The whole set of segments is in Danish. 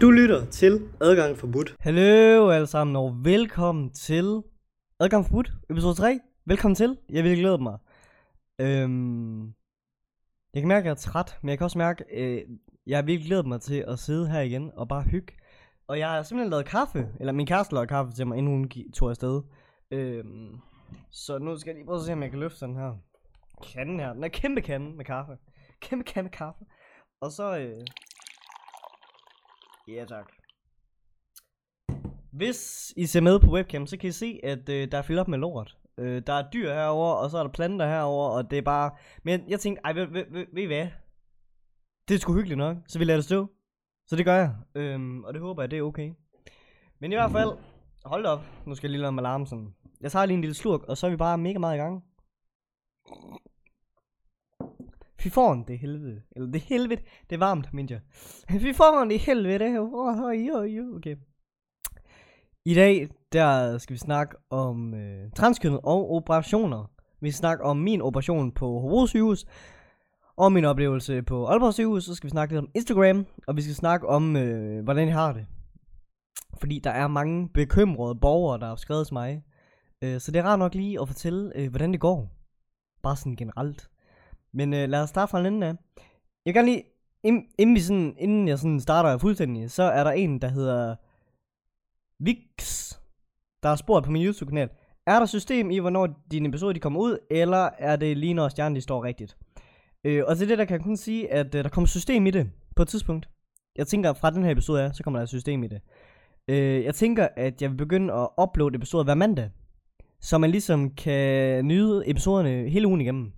Du lytter til Adgang Forbudt. Hallo alle sammen, og velkommen til Adgang Forbudt, episode 3. Velkommen til, jeg vil glæde mig. Øhm, jeg kan mærke, at jeg er træt, men jeg kan også mærke, at jeg har virkelig glædet mig til at sidde her igen og bare hygge. Og jeg har simpelthen lavet kaffe, eller min kæreste lavede kaffe til mig, inden hun tog afsted. Øhm, så nu skal jeg lige prøve at se, om jeg kan løfte den her kanden her. Den er kæmpe kande med kaffe. Kæmpe kande med kaffe. Og så, øh... Ja tak. Hvis I ser med på webcam, så kan I se, at øh, der er fyldt op med lort. Øh, der er dyr herover, og så er der planter herover, og det er bare... Men jeg tænkte, ej, ved, ved, ved, ved I hvad? Det er sgu hyggeligt nok, så vi lader det stå. Så det gør jeg, øhm, og det håber jeg, det er okay. Men i hvert fald, hold op, nu skal jeg lige lade mig larme sådan. Jeg tager lige en lille slurk, og så er vi bare mega meget i gang. Fy foran det helvede. Eller det helvede. Det er varmt, mente jeg. Fy foran det helvede. Oh, oh, oh, oh. Okay. I dag, der skal vi snakke om øh, transkønnet og operationer. Vi skal snakke om min operation på Hobro sygehus. Og min oplevelse på Aalborg sygehus. Så skal vi snakke lidt om Instagram. Og vi skal snakke om, øh, hvordan jeg har det. Fordi der er mange bekymrede borgere, der har skrevet til mig. Øh, så det er rart nok lige at fortælle, øh, hvordan det går. Bare sådan generelt. Men øh, lad os starte fra den ende af. Jeg kan lige, ind, inden, vi sådan, inden jeg sådan starter fuldstændig, så er der en, der hedder Vix, der har spurgt på min YouTube-kanal. Er der system i, hvornår dine episoder de kommer ud, eller er det lige når stjernen de står rigtigt? Øh, og til det der kan jeg kun sige, at øh, der kommer system i det på et tidspunkt. Jeg tænker, fra den her episode af, så kommer der et system i det. Øh, jeg tænker, at jeg vil begynde at uploade episoder hver mandag. Så man ligesom kan nyde episoderne hele ugen igennem.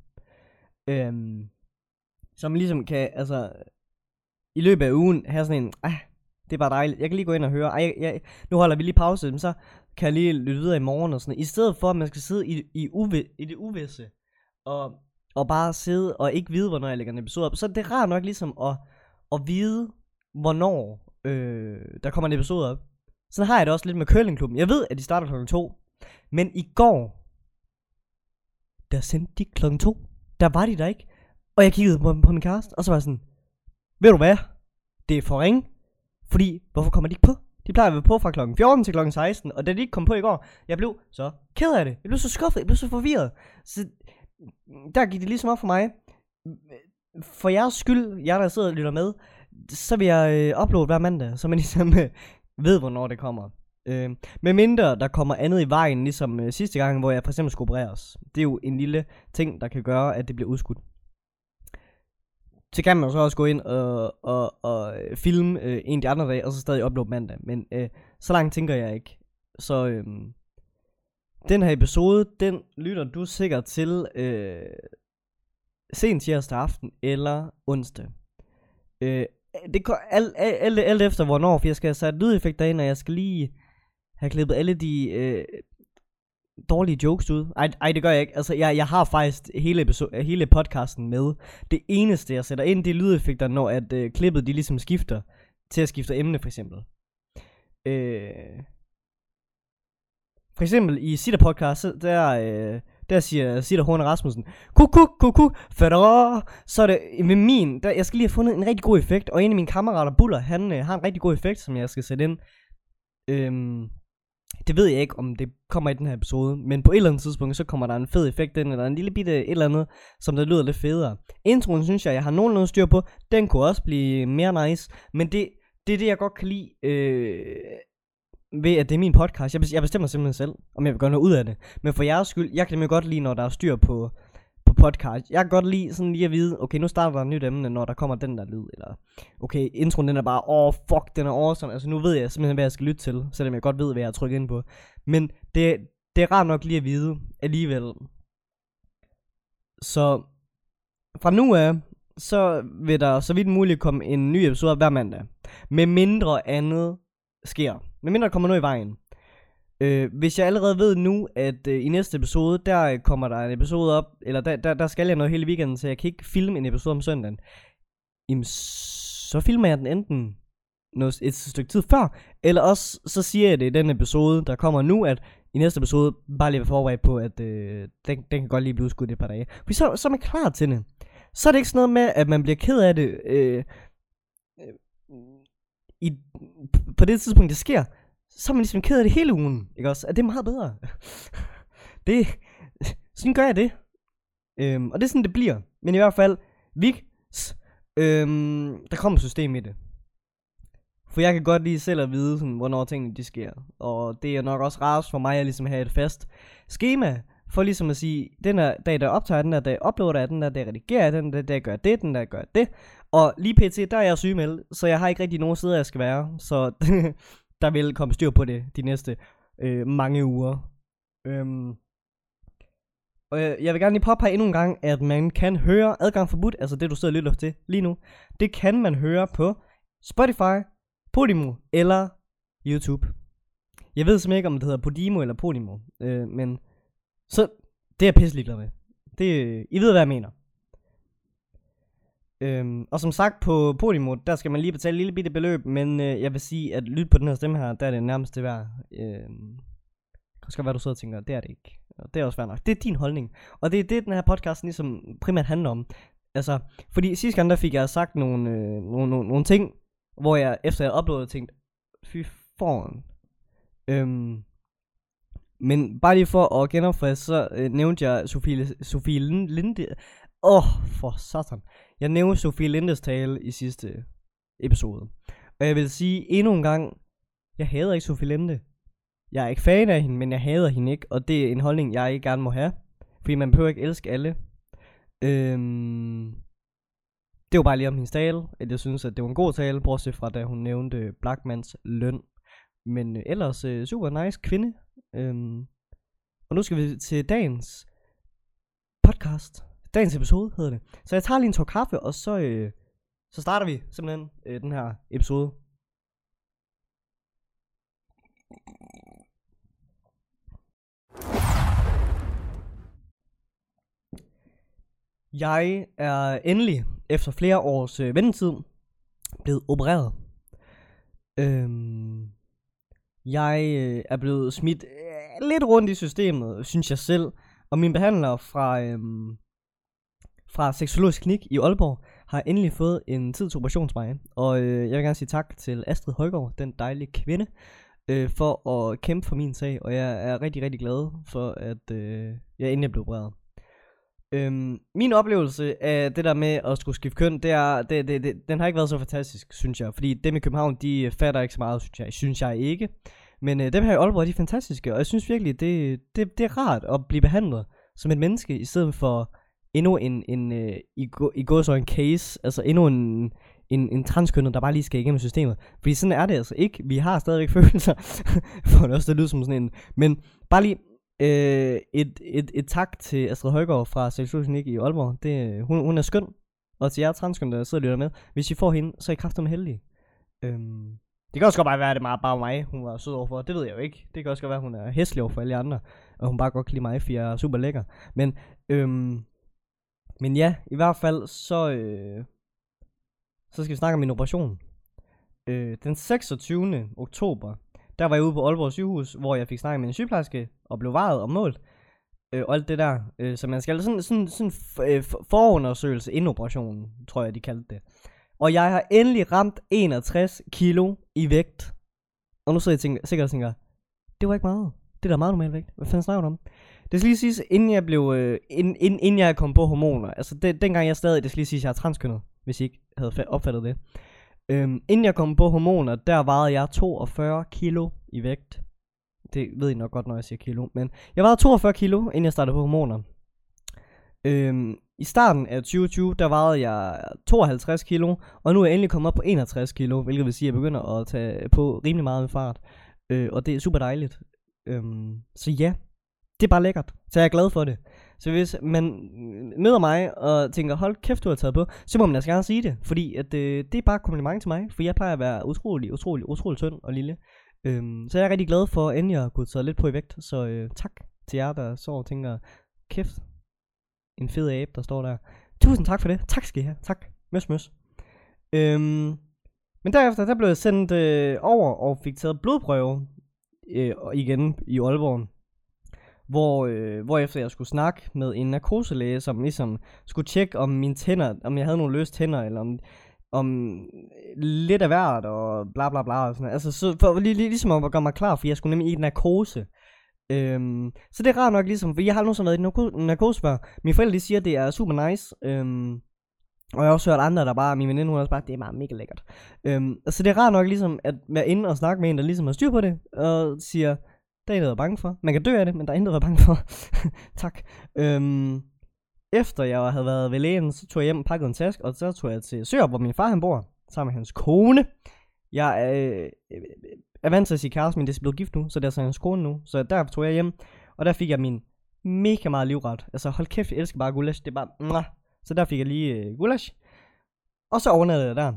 Øhm, som ligesom kan, altså, i løbet af ugen have sådan en, ah, det er bare dejligt. Jeg kan lige gå ind og høre, ej, jeg, nu holder vi lige pause, men så kan jeg lige lytte videre i morgen og sådan noget. I stedet for, at man skal sidde i, i, uvi, i det uvisse, og, og bare sidde og ikke vide, hvornår jeg lægger en episode op. Så det er rart nok ligesom at, at vide, hvornår øh, der kommer en episode op. Sådan har jeg det også lidt med curlingklubben. Jeg ved, at de starter kl. 2. Men i går, der sendte de klokken 2. Der var de der ikke. Og jeg kiggede på, på min kæreste, og så var jeg sådan, ved du hvad? Det er for ringe. Fordi, hvorfor kommer de ikke på? De plejer at være på fra klokken 14 til klokken 16, og da de ikke kom på i går, jeg blev så ked af det. Jeg blev så skuffet, jeg blev så forvirret. Så der gik det ligesom op for mig. For jeres skyld, jeg der sidder og lytter med, så vil jeg øh, uploade hver mandag, så man ligesom øh, ved, hvornår det kommer. Øh, med mindre der kommer andet i vejen, ligesom øh, sidste gang, hvor jeg for eksempel skulle opereres. Det er jo en lille ting, der kan gøre, at det bliver udskudt. Så kan man jo så også gå ind og, og, og øh, filme øh, en af de andre dage, og så stadig uploade mandag. Men øh, så langt tænker jeg ikke. Så øh, den her episode, den lytter du sikkert til øh, sent tirsdag aften eller onsdag. Øh, det går alt, alt, alt efter hvornår, for jeg skal have sat lydeffekter ind, og jeg skal lige have klippet alle de øh, dårlige jokes ud. Ej, ej, det gør jeg ikke. Altså, jeg, jeg har faktisk hele, episode, hele podcasten med. Det eneste, jeg sætter ind, det er lydeffekter, når at øh, klippet, de ligesom skifter til at skifte emne, for eksempel. Øh, for eksempel i Sitter podcast, der, øh, der siger Sitter Horne Rasmussen, kuk, kuk, kuk, kuk, fætter. Så er det øh, med min, der, jeg skal lige have fundet en rigtig god effekt, og en af mine kammerater, Buller, han øh, har en rigtig god effekt, som jeg skal sætte ind. Øhm, det ved jeg ikke, om det kommer i den her episode, men på et eller andet tidspunkt, så kommer der en fed effekt ind, eller en lille bitte et eller andet, som der lyder lidt federe. Introen synes jeg, jeg har nogenlunde styr på, den kunne også blive mere nice, men det, det er det, jeg godt kan lide, øh, ved at det er min podcast. Jeg, jeg bestemmer simpelthen selv, om jeg vil gøre noget ud af det. Men for jeres skyld, jeg kan nemlig godt lide, når der er styr på, på podcast. Jeg kan godt lide sådan lige at vide, okay, nu starter der et nyt emne, når der kommer den der lyd, eller okay, introen den er bare, åh, oh, fuck, den er awesome. Altså nu ved jeg simpelthen, hvad jeg skal lytte til, selvom jeg godt ved, hvad jeg har trykket ind på. Men det, det er rart nok lige at vide alligevel. Så fra nu af, så vil der så vidt muligt komme en ny episode hver mandag. Med mindre andet sker. Med mindre der kommer noget i vejen. Øh, hvis jeg allerede ved nu, at øh, i næste episode, der øh, kommer der en episode op, eller der, der, der skal jeg noget hele weekenden, så jeg kan ikke filme en episode om søndagen. Jamen, så filmer jeg den enten noget, et stykke tid før, eller også så siger jeg det i den episode, der kommer nu, at i næste episode, bare lige være forberedt på, at øh, den, den kan godt lige blive udskudt et par dage. Fordi så, så er man klar til det. Så er det ikke sådan noget med, at man bliver ked af det, øh, øh, i, på det tidspunkt, det sker, så er man ligesom ked af det hele ugen, ikke også? Er det meget bedre? det, sådan gør jeg det. Øhm, og det er sådan, det bliver. Men i hvert fald, vi, øhm, der kommer system i det. For jeg kan godt lige selv at vide, sådan, hvornår tingene de sker. Og det er nok også rart for mig at ligesom have et fast schema, for ligesom at sige, den her dag, der optager, den der dag uploader jeg, den der dag redigerer jeg, den der dag gør det, den der gør det. Og lige pt, der er jeg sygemeldt, så jeg har ikke rigtig nogen steder, jeg skal være. Så der vil komme styr på det de næste øh, mange uger. Øhm. Og jeg, jeg vil gerne lige påpege endnu en gang, at man kan høre adgang forbudt, altså det du sidder og lytter til lige nu. Det kan man høre på Spotify, Podimo eller YouTube. Jeg ved simpelthen ikke, om det hedder Podimo eller Podimo, øh, men så det er jeg pisselig glad med. Det, I ved, hvad jeg mener. Øhm, og som sagt på Podimo, der skal man lige betale et lille bitte beløb, men øh, jeg vil sige, at lyt på den her stemme her, der er det nærmest det værd. Øhm, det skal være, du sidder og tænker, det er det ikke. Og det er også fair nok. Det er din holdning. Og det er det, den her podcast ligesom primært handler om. Altså, fordi sidste gang, der fik jeg sagt nogle, øh, nogle, nogle, nogle ting, hvor jeg, efter jeg uploadede, tænkte, fy foran. Øhm, men bare lige for at genopfriske, så øh, nævnte jeg Sofie, Sofie Linde. Åh, oh, for satan. Jeg nævnte Sofie Lindes tale i sidste episode. Og jeg vil sige endnu en gang, jeg hader ikke Sofie Linde. Jeg er ikke fan af hende, men jeg hader hende ikke. Og det er en holdning, jeg ikke gerne må have. Fordi man behøver ikke elske alle. Øhm, det var bare lige om hendes tale, at jeg synes, at det var en god tale, bortset fra da hun nævnte Blackmans løn. Men øh, ellers øh, super nice kvinde. Øhm, og nu skal vi til dagens podcast. Dagens episode hedder det. Så jeg tager lige en tår kaffe, og så, øh, så starter vi simpelthen øh, den her episode. Jeg er endelig, efter flere års øh, ventetid, blevet opereret. Øhm, jeg øh, er blevet smidt øh, lidt rundt i systemet, synes jeg selv. Og min behandler fra, øhm, fra Seksologisk Klinik i Aalborg har endelig fået en tid til operationsveje. Og øh, jeg vil gerne sige tak til Astrid Højgaard, den dejlige kvinde, øh, for at kæmpe for min sag. Og jeg er rigtig, rigtig glad for, at øh, jeg endelig er blevet opereret. Øhm, min oplevelse af det der med at skulle skifte køn, det er, det, det, det, den har ikke været så fantastisk, synes jeg. Fordi dem i København, de fatter ikke så meget, synes jeg, synes jeg ikke. Men øh, dem her i Aalborg, de er fantastiske, og jeg synes virkelig, det, det, det er rart at blive behandlet som et menneske, i stedet for endnu en, en øh, i, i går så en case, altså endnu en, en, en transkønnet, der bare lige skal igennem systemet. Fordi sådan er det altså ikke. Vi har stadigvæk følelser, for det også det lyder som sådan en, men bare lige, Øh, et, et, et tak til Astrid Højgaard fra Seksuel i Aalborg. Det, øh, hun, hun er skøn. Og til jer transkøn, der sidder og lytter med. Hvis I får hende, så er I kraftigt heldige. Øhm, det kan også godt bare være, at det er meget bare mig, hun var sød overfor. Det ved jeg jo ikke. Det kan også godt være, at hun er hæslig overfor alle andre. Og hun bare godt kan lide mig, for jeg er super lækker. Men, øhm, men ja, i hvert fald, så, øh, så skal vi snakke om min operation. Øh, den 26. oktober der var jeg ude på Aalborg sygehus, hvor jeg fik snakket med en sygeplejerske, og blev varet og målt. Øh, og alt det der, øh, så man skal sådan, sådan, sådan øh, forundersøgelse inden operationen, tror jeg, de kaldte det. Og jeg har endelig ramt 61 kilo i vægt. Og nu sidder jeg tænker, sikkert og tænker, det var ikke meget. Det er da meget normal vægt. Hvad fanden snakker du om? Det skal lige siges, inden jeg blev, øh, inden, inden, inden jeg kom på hormoner, altså det, dengang jeg stadig, det skal lige siges, jeg er transkønnet, hvis I ikke havde opfattet det. Øhm, inden jeg kom på hormoner, der vejede jeg 42 kilo i vægt. Det ved I nok godt, når jeg siger kilo. Men jeg vejede 42 kilo, inden jeg startede på hormoner. Øhm, I starten af 2020, der vejede jeg 52 kilo, og nu er jeg endelig kommet op på 61 kilo, hvilket vil sige, at jeg begynder at tage på rimelig meget med fart. Øh, og det er super dejligt. Øhm, så ja, det er bare lækkert. Så jeg er glad for det. Så hvis man møder mig og tænker, hold kæft, du har taget på, så må man altså gerne sige det. Fordi at, øh, det er bare kompliment til mig, for jeg plejer at være utrolig, utrolig, utrolig tynd og lille. Øhm, så jeg er rigtig glad for, at endelig at kunne tage lidt på i vægt. Så øh, tak til jer, der så og tænker, kæft, en fed abe, der står der. Tusind tak for det. Tak skal I have. Tak. Møs, møs. Øhm, men derefter, der blev jeg sendt øh, over og fik taget blodprøve øh, igen i Aalborg hvor, øh, hvor efter jeg skulle snakke med en narkoselæge, som ligesom skulle tjekke om mine tænder, om jeg havde nogle løse tænder, eller om om øh, lidt af hvert, og bla bla bla, og sådan noget. Altså, så for lige, lige, ligesom at gøre mig klar, for jeg skulle nemlig i narkose. Øhm, så det er rart nok ligesom, for jeg har nogensinde været i narkose før. Mine forældre de siger, at det er super nice. Øhm, og jeg har også hørt andre, der bare, min veninde, hun har også bare, det er bare mega lækkert. Øhm, så det er rart nok ligesom, at være inde og snakke med en, der ligesom har styr på det, og siger, der er intet at bange for. Man kan dø af det, men der er intet at være bange for. tak. Øhm, efter jeg havde været ved lægen, så tog jeg hjem og pakkede en task, og så tog jeg til Sørup, hvor min far han bor, sammen med hans kone. Jeg øh, øh er vant til at sige kæreste, men det er blevet gift nu, så det er så hans kone nu. Så der tog jeg hjem, og der fik jeg min mega meget livret. Altså hold kæft, jeg elsker bare gulasch. Det er bare, mwah. Så der fik jeg lige øh, gulasch. Og så overnattede jeg der.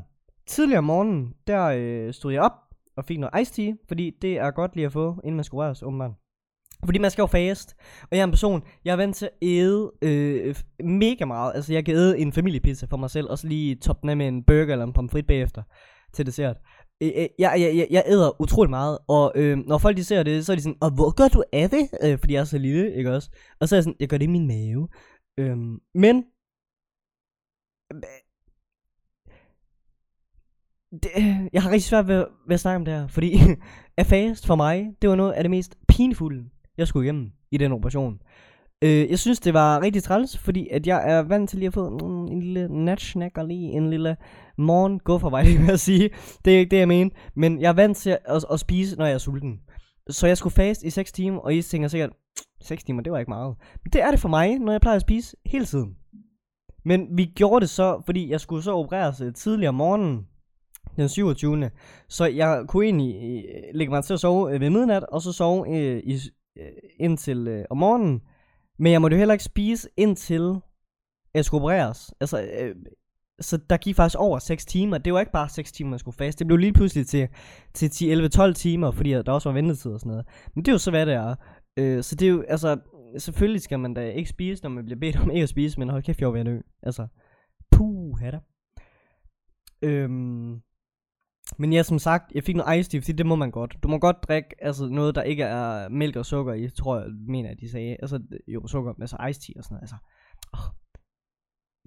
Tidligere om morgenen, der øh, stod jeg op og fik noget iced tea, fordi det er godt lige at få, inden man skal røres, åbenbart. Fordi man skal jo fast. Og jeg er en person, jeg er vant til at æde øh, mega meget. Altså jeg kan æde en familiepizza for mig selv, og så lige toppe den af med en burger eller en pomfrit bagefter til dessert. Øh, øh, jeg, jeg, jeg, jeg æder utrolig meget, og øh, når folk de ser det, så er de sådan, og hvor gør du af det? Øh, fordi jeg er så lille, ikke også? Og så er jeg sådan, jeg gør det i min mave. Øh, men, det, jeg har rigtig svært ved, ved at snakke om det her, fordi at fast for mig, det var noget af det mest pinfulde, jeg skulle igennem i den operation. Øh, jeg synes, det var rigtig træls, fordi at jeg er vant til lige at få mm, en lille natsnack og lige en lille morgen for mig, vil jeg sige. Det er ikke det, jeg mener. Men jeg er vant til at, at, at spise, når jeg er sulten. Så jeg skulle fast i 6 timer, og I tænker sikkert, 6 timer, det var ikke meget. Men det er det for mig, når jeg plejer at spise hele tiden. Men vi gjorde det så, fordi jeg skulle så opereres øh, tidligere om morgenen, den 27. Så jeg kunne egentlig øh, lægge mig til at sove øh, ved midnat, og så sove øh, i, øh, indtil øh, om morgenen. Men jeg måtte jo heller ikke spise indtil jeg skulle opereres. Altså, øh, så der gik faktisk over 6 timer. Det var ikke bare 6 timer, man skulle fast. Det blev lige pludselig til, til 10, 11, 12 timer, fordi der også var ventetid og sådan noget. Men det er jo så, hvad det er. Øh, så det er jo, altså, selvfølgelig skal man da ikke spise, når man bliver bedt om ikke at spise, men hold kæft, jeg var ved at dø. Altså, puh, hatter. Øhm, men ja, som sagt, jeg fik noget ice tea, fordi det må man godt. Du må godt drikke altså, noget, der ikke er mælk og sukker i, tror jeg, mener at de sagde. Altså, jo, sukker, altså ice tea og sådan noget. Altså, oh.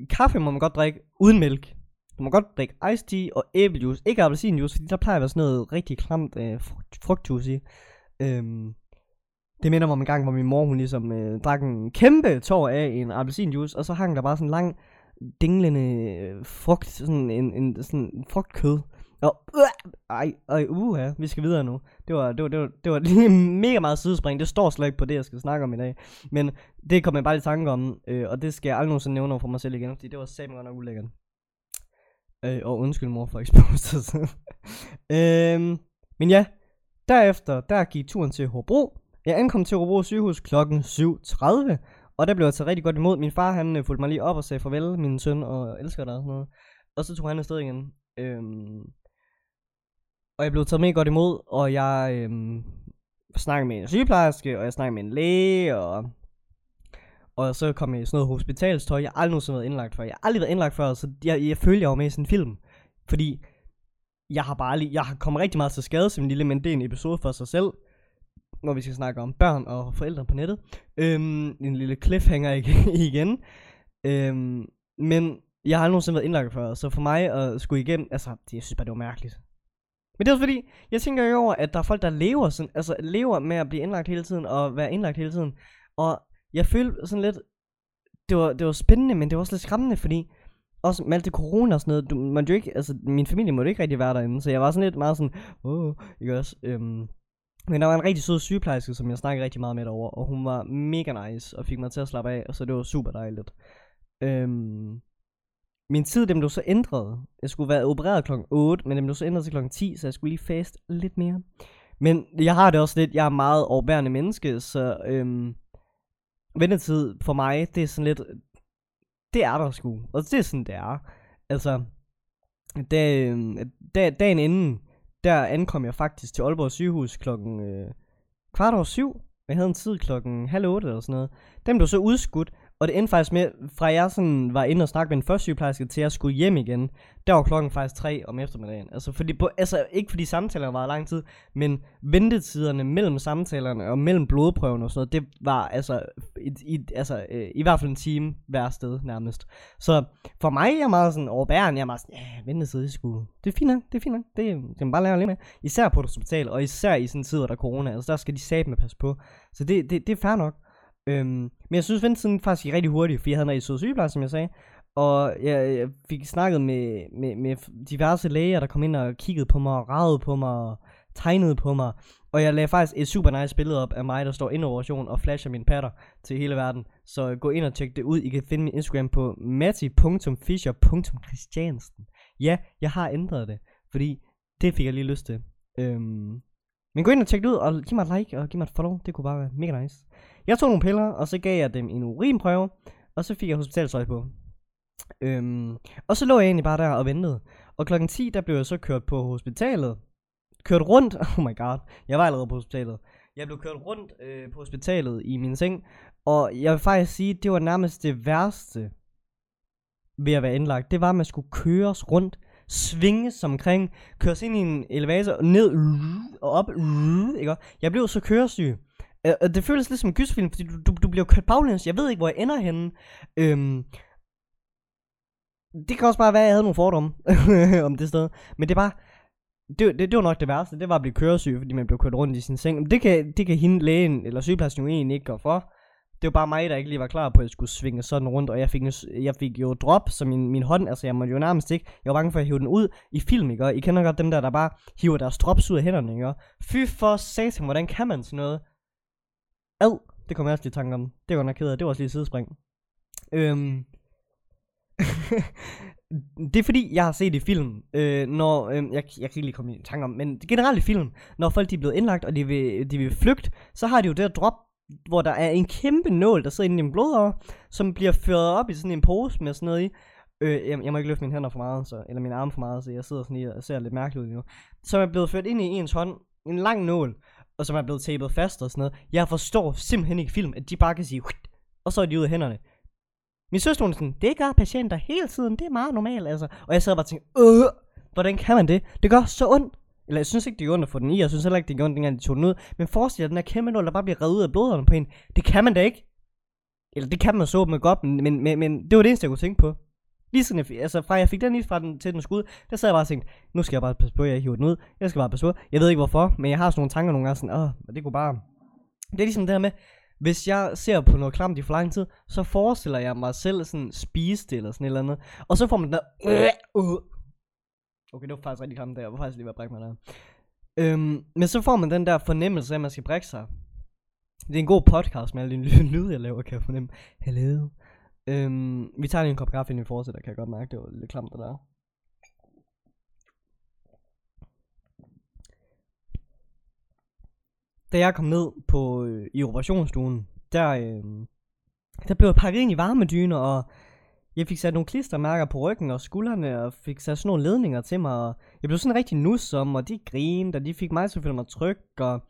Kaffe må man godt drikke uden mælk. Du må godt drikke ice tea og æblejuice, ikke appelsinjuice, fordi der plejer at være sådan noget rigtig klamt øh, frugtjuice i. Øhm, det minder mig om en gang, hvor min mor, hun ligesom øh, drak en kæmpe tår af en appelsinjuice, og så hang der bare sådan en lang, dinglende øh, frugt, sådan en, en sådan frugtkød og, øh, ej, ej, uha, vi skal videre nu. Det var, det var, det var, det var lige mega meget sidespring. Det står slet ikke på det, jeg skal snakke om i dag. Men det kom jeg bare i tanke om, øh, og det skal jeg aldrig nogensinde nævne over for mig selv igen, fordi det var sammen godt nok ulækkert. Øh, og undskyld mor for exposed. øh, men ja, derefter, der gik turen til Hobro. Jeg ankom til Hobro sygehus klokken 7.30, og der blev jeg taget rigtig godt imod. Min far, han øh, fulgte mig lige op og sagde farvel, min søn, og elsker dig og sådan noget. Og så tog han afsted igen. Øhm, og jeg blev taget med godt imod, og jeg øhm, snakkede med en sygeplejerske, og jeg snakkede med en læge, og, og så kom jeg i sådan noget hospitalstøj. Jeg har aldrig nogensinde været indlagt før. Jeg har aldrig været indlagt før, så jeg, jeg følte, jeg var med i sådan en film. Fordi jeg har bare lige, jeg har kommet rigtig meget til skade som en lille, men det er en episode for sig selv, når vi skal snakke om børn og forældre på nettet. Øhm, en lille cliffhanger igen. Øhm, men jeg har aldrig nogensinde været indlagt før, så for mig at skulle igennem, altså, det, jeg synes bare, det var mærkeligt. Men det er fordi, jeg tænker jo over, at der er folk, der lever, sådan, altså, lever med at blive indlagt hele tiden, og være indlagt hele tiden. Og jeg følte sådan lidt, det var, det var spændende, men det var også lidt skræmmende, fordi også med alt det corona og sådan noget, du, man jo ikke, altså min familie måtte ikke rigtig være derinde, så jeg var sådan lidt meget sådan, åh, oh, ikke også, øhm, men der var en rigtig sød sygeplejerske, som jeg snakkede rigtig meget med derover, og hun var mega nice, og fik mig til at slappe af, og så det var super dejligt. Øhm, min tid, den blev så ændret. Jeg skulle være opereret kl. 8, men den blev så ændret til kl. 10, så jeg skulle lige fast lidt mere. Men jeg har det også lidt, jeg er meget overbærende menneske, så øhm, ventetid for mig, det er sådan lidt, det er der sgu. Og det er sådan, det er. Altså, da, øhm, da, dagen inden, der ankom jeg faktisk til Aalborg sygehus klokken øh, kvart over syv. Jeg havde en tid klokken halv otte eller sådan noget. Den blev så udskudt, og det endte faktisk med, fra jeg sådan var inde og snakke med en første sygeplejerske, til jeg skulle hjem igen, der var klokken faktisk 3 om eftermiddagen. Altså, fordi, på, altså ikke fordi samtalerne var lang tid, men ventetiderne mellem samtalerne og mellem blodprøven og sådan noget, det var altså, i, i, altså øh, i hvert fald en time hver sted nærmest. Så for mig er meget sådan overbærende, jeg er meget sådan, ja, ventetid, det, skulle, det er fint det er fint det, det kan man bare lære lidt med. Især på et hospital, og især i sådan en tid, hvor der er corona, altså der skal de sabe med passe på. Så det, det, det er fair nok. Øhm, men jeg synes, ventetiden faktisk gik rigtig hurtigt, fordi jeg havde en rigtig sød sygeplejerske, som jeg sagde. Og jeg, jeg fik snakket med, med, med diverse læger, der kom ind og kiggede på mig, og ragede på mig, og tegnede på mig. Og jeg lagde faktisk et super nice billede op af mig, der står operation og flasher min patter til hele verden. Så gå ind og tjek det ud. I kan finde min Instagram på matti.fischer.christiansen. Ja, jeg har ændret det, fordi det fik jeg lige lyst til. Øhm, men gå ind og tjek det ud, og giv mig et like, og giv mig et follow. Det kunne bare være mega nice. Jeg tog nogle piller, og så gav jeg dem en urinprøve, og så fik jeg hospitalsøj på. Øhm, og så lå jeg egentlig bare der og ventede. Og klokken 10, der blev jeg så kørt på hospitalet. Kørt rundt. Oh my god. Jeg var allerede på hospitalet. Jeg blev kørt rundt øh, på hospitalet i min seng. Og jeg vil faktisk sige, det var nærmest det værste ved at være indlagt. Det var, at man skulle køres rundt svinges omkring, køres ind i en elevator, ned og op, ikke? Jeg blev så køresyg. Øh, det føles lidt som en gysfilm, fordi du, du, du bliver kørt baglæns. Jeg ved ikke, hvor jeg ender henne. Øhm, det kan også bare være, at jeg havde nogle fordomme om det sted. Men det er bare... Det, det, det var nok det værste. Det var at blive køresyg, fordi man blev kørt rundt i sin seng. Det kan, det kan hende lægen eller sygeplejersken jo egentlig ikke gøre for det var bare mig, der ikke lige var klar på, at jeg skulle svinge sådan rundt, og jeg fik, jeg fik jo drop, så min, min hånd, altså jeg måtte jo nærmest ikke, jeg var bange for at hive den ud i film, ikke? Og I kender godt dem der, der bare hiver deres drops ud af hænderne, ikke? Fy for satan, hvordan kan man sådan noget? Ad, det kommer jeg også lige i tanke om. Det var nok ked af, det var også lige sidespring. Øhm, det er fordi, jeg har set i film, øh, når, øh, jeg, jeg kan ikke lige komme i tanke om, men generelt i film, når folk de er blevet indlagt, og de vil, de vil flygte, så har de jo det at drop hvor der er en kæmpe nål, der sidder inde i en blodår, som bliver ført op i sådan en pose med sådan noget i. Øh, jeg, jeg må ikke løfte mine hænder for meget, så, eller mine arme for meget, så jeg sidder sådan i og ser lidt mærkeligt ud nu. Som er blevet ført ind i ens hånd, en lang nål, og som er blevet tapet fast og sådan noget. Jeg forstår simpelthen ikke film, at de bare kan sige, og så er de ud af hænderne. Min søster hun er sådan, det gør patienter hele tiden, det er meget normalt, altså. Og jeg sad bare og tænkte, øh, hvordan kan man det? Det gør så ondt. Eller jeg synes ikke, det gjorde ondt at få den i. Jeg synes heller ikke, det gjorde ondt, dengang de tog den ud. Men forestil dig, den her kæmpe nål, der bare bliver reddet ud af blodårene på en. Det kan man da ikke. Eller det kan man så med godt, men, men, men, men det var det eneste, jeg kunne tænke på. Lige sådan, jeg, altså fra jeg fik den i fra den til den skud, der sad jeg bare og tænkte, nu skal jeg bare passe på, at jeg hiver den ud. Jeg skal bare passe på. Jeg ved ikke hvorfor, men jeg har sådan nogle tanker nogle gange sådan, åh, det kunne bare... Det er ligesom det her med, hvis jeg ser på noget klamt i for lang tid, så forestiller jeg mig selv sådan spise det eller sådan et eller andet. Og så får man den der, øh, øh, Okay, det var faktisk rigtig klamt der. Jeg var faktisk lige ved at brække mig der. Øhm, men så får man den der fornemmelse af, at man skal brække sig. Det er en god podcast med alle de lyde, jeg laver, kan jeg fornemme. Hello. Øhm, vi tager lige en kop kaffe, inden vi fortsætter, kan jeg godt mærke. Det var lidt klamt, det der. Da jeg kom ned på, øh, i operationsstuen, der, øh, der blev jeg pakket ind i varmedyner, og jeg fik sat nogle klistermærker på ryggen og skuldrene, og fik sat sådan nogle ledninger til mig, og jeg blev sådan rigtig nussom, og de grinede, og de fik mig til at føle mig tryg, og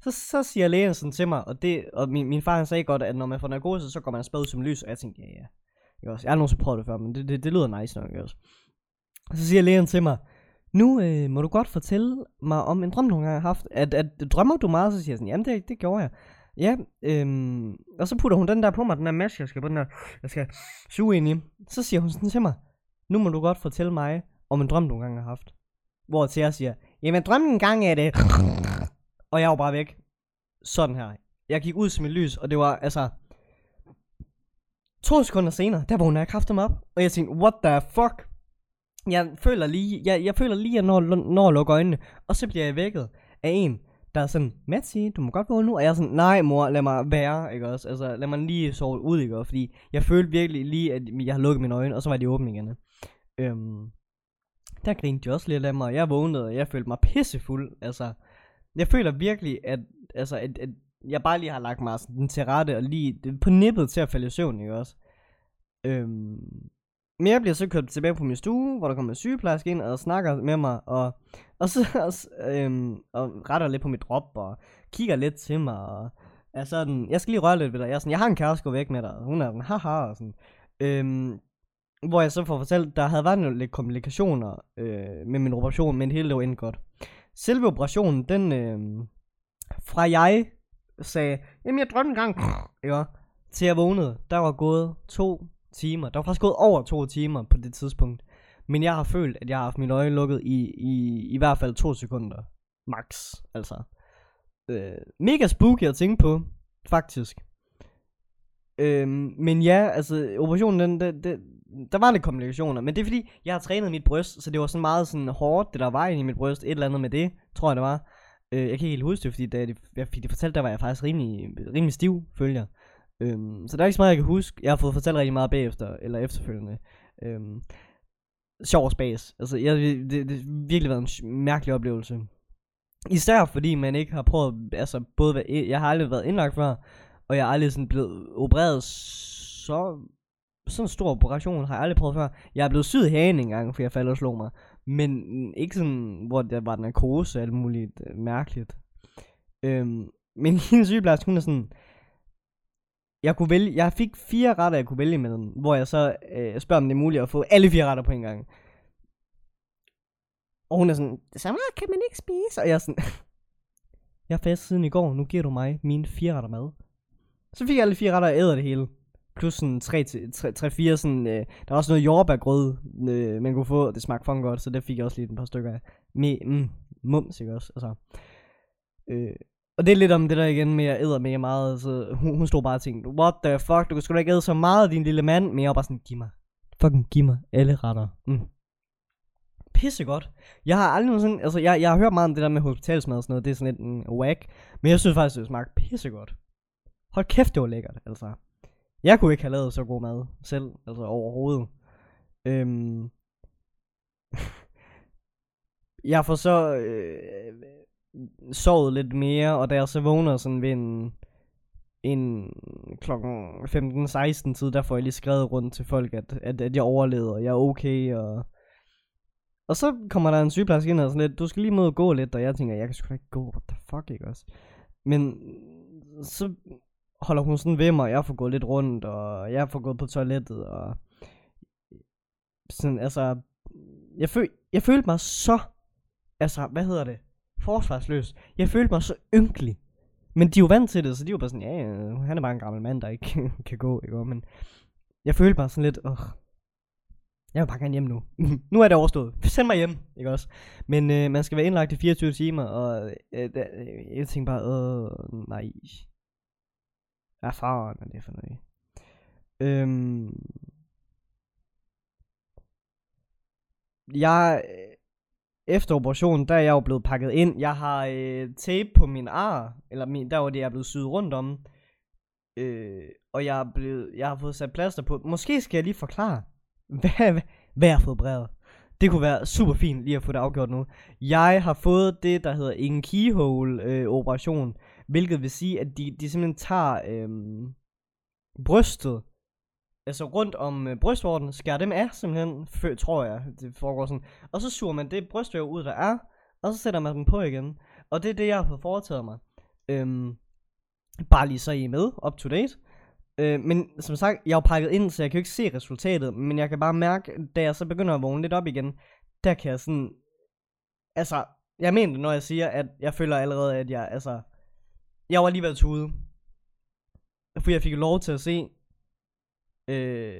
så, så siger lægen sådan til mig, og, det, og min, min far han sagde godt, at når man får narkose, så går man spad som lys, og jeg tænkte, ja, ja. Jeg, også, jeg har nogensinde prøvet det før, men det, det, det lyder nice nok, også. Og så siger lægen til mig, nu øh, må du godt fortælle mig om en drøm, du har haft. At, at, drømmer du meget? Så siger jeg sådan, jamen det, det gjorde jeg. Ja, øhm, og så putter hun den der på mig, den der maske, jeg skal på den der, jeg skal suge ind i. Så siger hun sådan til mig, nu må du godt fortælle mig om en drøm, du engang har haft. Hvor til jeg siger, jamen drømmen engang er det. Og jeg var bare væk. Sådan her. Jeg gik ud som et lys, og det var altså... To sekunder senere, der vågner jeg kraften op. Og jeg tænkte, what the fuck? Jeg føler lige, jeg, jeg føler lige, at når, når jeg lukker øjnene, og så bliver jeg vækket af en, der er sådan, Matsi, du må godt gå nu. Og jeg er sådan, nej mor, lad mig være, ikke også? Altså, lad mig lige sove ud, ikke også? Fordi jeg følte virkelig lige, at jeg har lukket mine øjne, og så var de åbne igen. Øhm, der grinede de også lidt af mig, og jeg vågnede, og jeg følte mig pissefuld. Altså, jeg føler virkelig, at, altså, at, at jeg bare lige har lagt mig sådan til rette, og lige på nippet til at falde i søvn, ikke også? Øhm, men jeg bliver så kørt tilbage på min stue, hvor der kommer en sygeplejerske ind og snakker med mig, og, og så og, øhm, og retter lidt på mit drop, og kigger lidt til mig, og er sådan, jeg skal lige røre lidt ved dig. Jeg er sådan, jeg har en kæreste, gå væk med dig. Og Hun er sådan, haha, og sådan. Øhm, hvor jeg så får fortalt, der havde været nogle lidt komplikationer øh, med min operation, men hele lå var godt. Selve operationen, den øh, fra jeg sagde, jamen jeg drømte en gang, ja, til jeg vågnede, der var gået to timer. Der var faktisk gået over to timer på det tidspunkt. Men jeg har følt, at jeg har haft mine øjne lukket i, i, i hvert fald to sekunder. Max, altså. Øh, mega spooky at tænke på, faktisk. Øh, men ja, altså, operationen, den, den, den, der var lidt komplikationer, men det er fordi, jeg har trænet mit bryst, så det var sådan meget sådan hårdt, det der var inde i mit bryst, et eller andet med det, tror jeg det var. Øh, jeg kan ikke helt huske det, fordi da jeg, jeg fik det fortalt, der var jeg faktisk rimelig, rimelig stiv, følger jeg. Øhm, så der er ikke så meget, jeg kan huske. Jeg har fået fortalt rigtig meget bagefter, eller efterfølgende. Øhm, sjov spas. Altså, jeg, det, det, det har virkelig været en mærkelig oplevelse. Især fordi man ikke har prøvet, altså både, e-, jeg har aldrig været indlagt før, og jeg har aldrig sådan blevet opereret så, sådan en stor operation har jeg aldrig prøvet før. Jeg er blevet syet i hagen en gang, for jeg faldt og slog mig. Men ikke sådan, hvor der var narkose og alt muligt øh, mærkeligt. Øhm, men hende sygeplejerske, hun er sådan, jeg kunne vælge, jeg fik fire retter, jeg kunne vælge mellem, hvor jeg så øh, spørger, om det er muligt at få alle fire retter på en gang. Og hun er sådan, så meget kan man ikke spise. Og jeg er sådan, jeg har fastet siden i går, nu giver du mig mine fire retter mad. Så fik jeg alle fire retter, og jeg æder det hele. Plus sådan 3-4 sådan, øh, der var også noget jordbærgrød, øh, man kunne få, og det smagte fucking godt, så det fik jeg også lige et par stykker af. Med mm, mums, ikke også, altså. Øh, og det er lidt om det der igen med, at jeg æder mega meget, så hun, hun stod bare og tænkte, what the fuck, du kan sgu da ikke æde så meget, din lille mand, men jeg var bare sådan, giv mig, fucking giv mig alle retter. Mm. Pissegodt. Jeg har aldrig sådan, altså jeg, jeg har hørt meget om det der med hospitalsmad og sådan noget, det er sådan lidt en whack, men jeg synes faktisk, det smagte pissegodt. Hold kæft, det var lækkert, altså. Jeg kunne ikke have lavet så god mad selv, altså overhovedet. Øhm. jeg får så øh, sovet lidt mere, og da jeg så vågner sådan ved en, en klokken 15-16 tid, der får jeg lige skrevet rundt til folk, at, at, at jeg overlevede, og jeg er okay, og... Og så kommer der en sygeplejerske ind og sådan lidt, du skal lige mod gå lidt, og jeg tænker, jeg kan sgu da ikke gå, what the fuck, ikke også? Men så holder hun sådan ved mig, jeg får gået lidt rundt, og jeg får gået på toilettet, og sådan, altså, jeg, føl, jeg følte mig så, altså, hvad hedder det, forsvarsløs. Jeg følte mig så ynkelig. Men de er jo vant til det, så de var bare sådan, ja, ja, han er bare en gammel mand, der ikke kan gå, ikke? Men jeg følte mig sådan lidt, åh, jeg vil bare gerne hjem nu. nu er det overstået. Send mig hjem, ikke også? Men øh, man skal være indlagt i 24 timer, og øh, der, øh, jeg tænkte bare, åh, nej. Hvad faren er det for noget? Øhm, jeg, øh, efter operationen, der er jeg jo blevet pakket ind. Jeg har øh, tape på min ar, eller min, der hvor det er blevet syet rundt om. Øh, og jeg er blevet, jeg har fået sat plaster på. Måske skal jeg lige forklare, hvad, hvad, hvad jeg har fået brevet. Det kunne være super fint lige at få det afgjort nu. Jeg har fået det, der hedder en keyhole øh, operation, hvilket vil sige, at de, de simpelthen tager øh, brystet, altså rundt om øh, brystvorten, skærer dem af simpelthen, før, tror jeg, det foregår sådan. Og så suger man det brystvæv ud, der er, og så sætter man dem på igen. Og det er det, jeg har fået foretaget mig. Øhm, bare lige så I er med, up to date. Øh, men som sagt, jeg er jo pakket ind, så jeg kan jo ikke se resultatet, men jeg kan bare mærke, da jeg så begynder at vågne lidt op igen, der kan jeg sådan, altså, jeg mener det, når jeg siger, at jeg føler allerede, at jeg, altså, jeg var lige været tude. For jeg fik lov til at se, øh,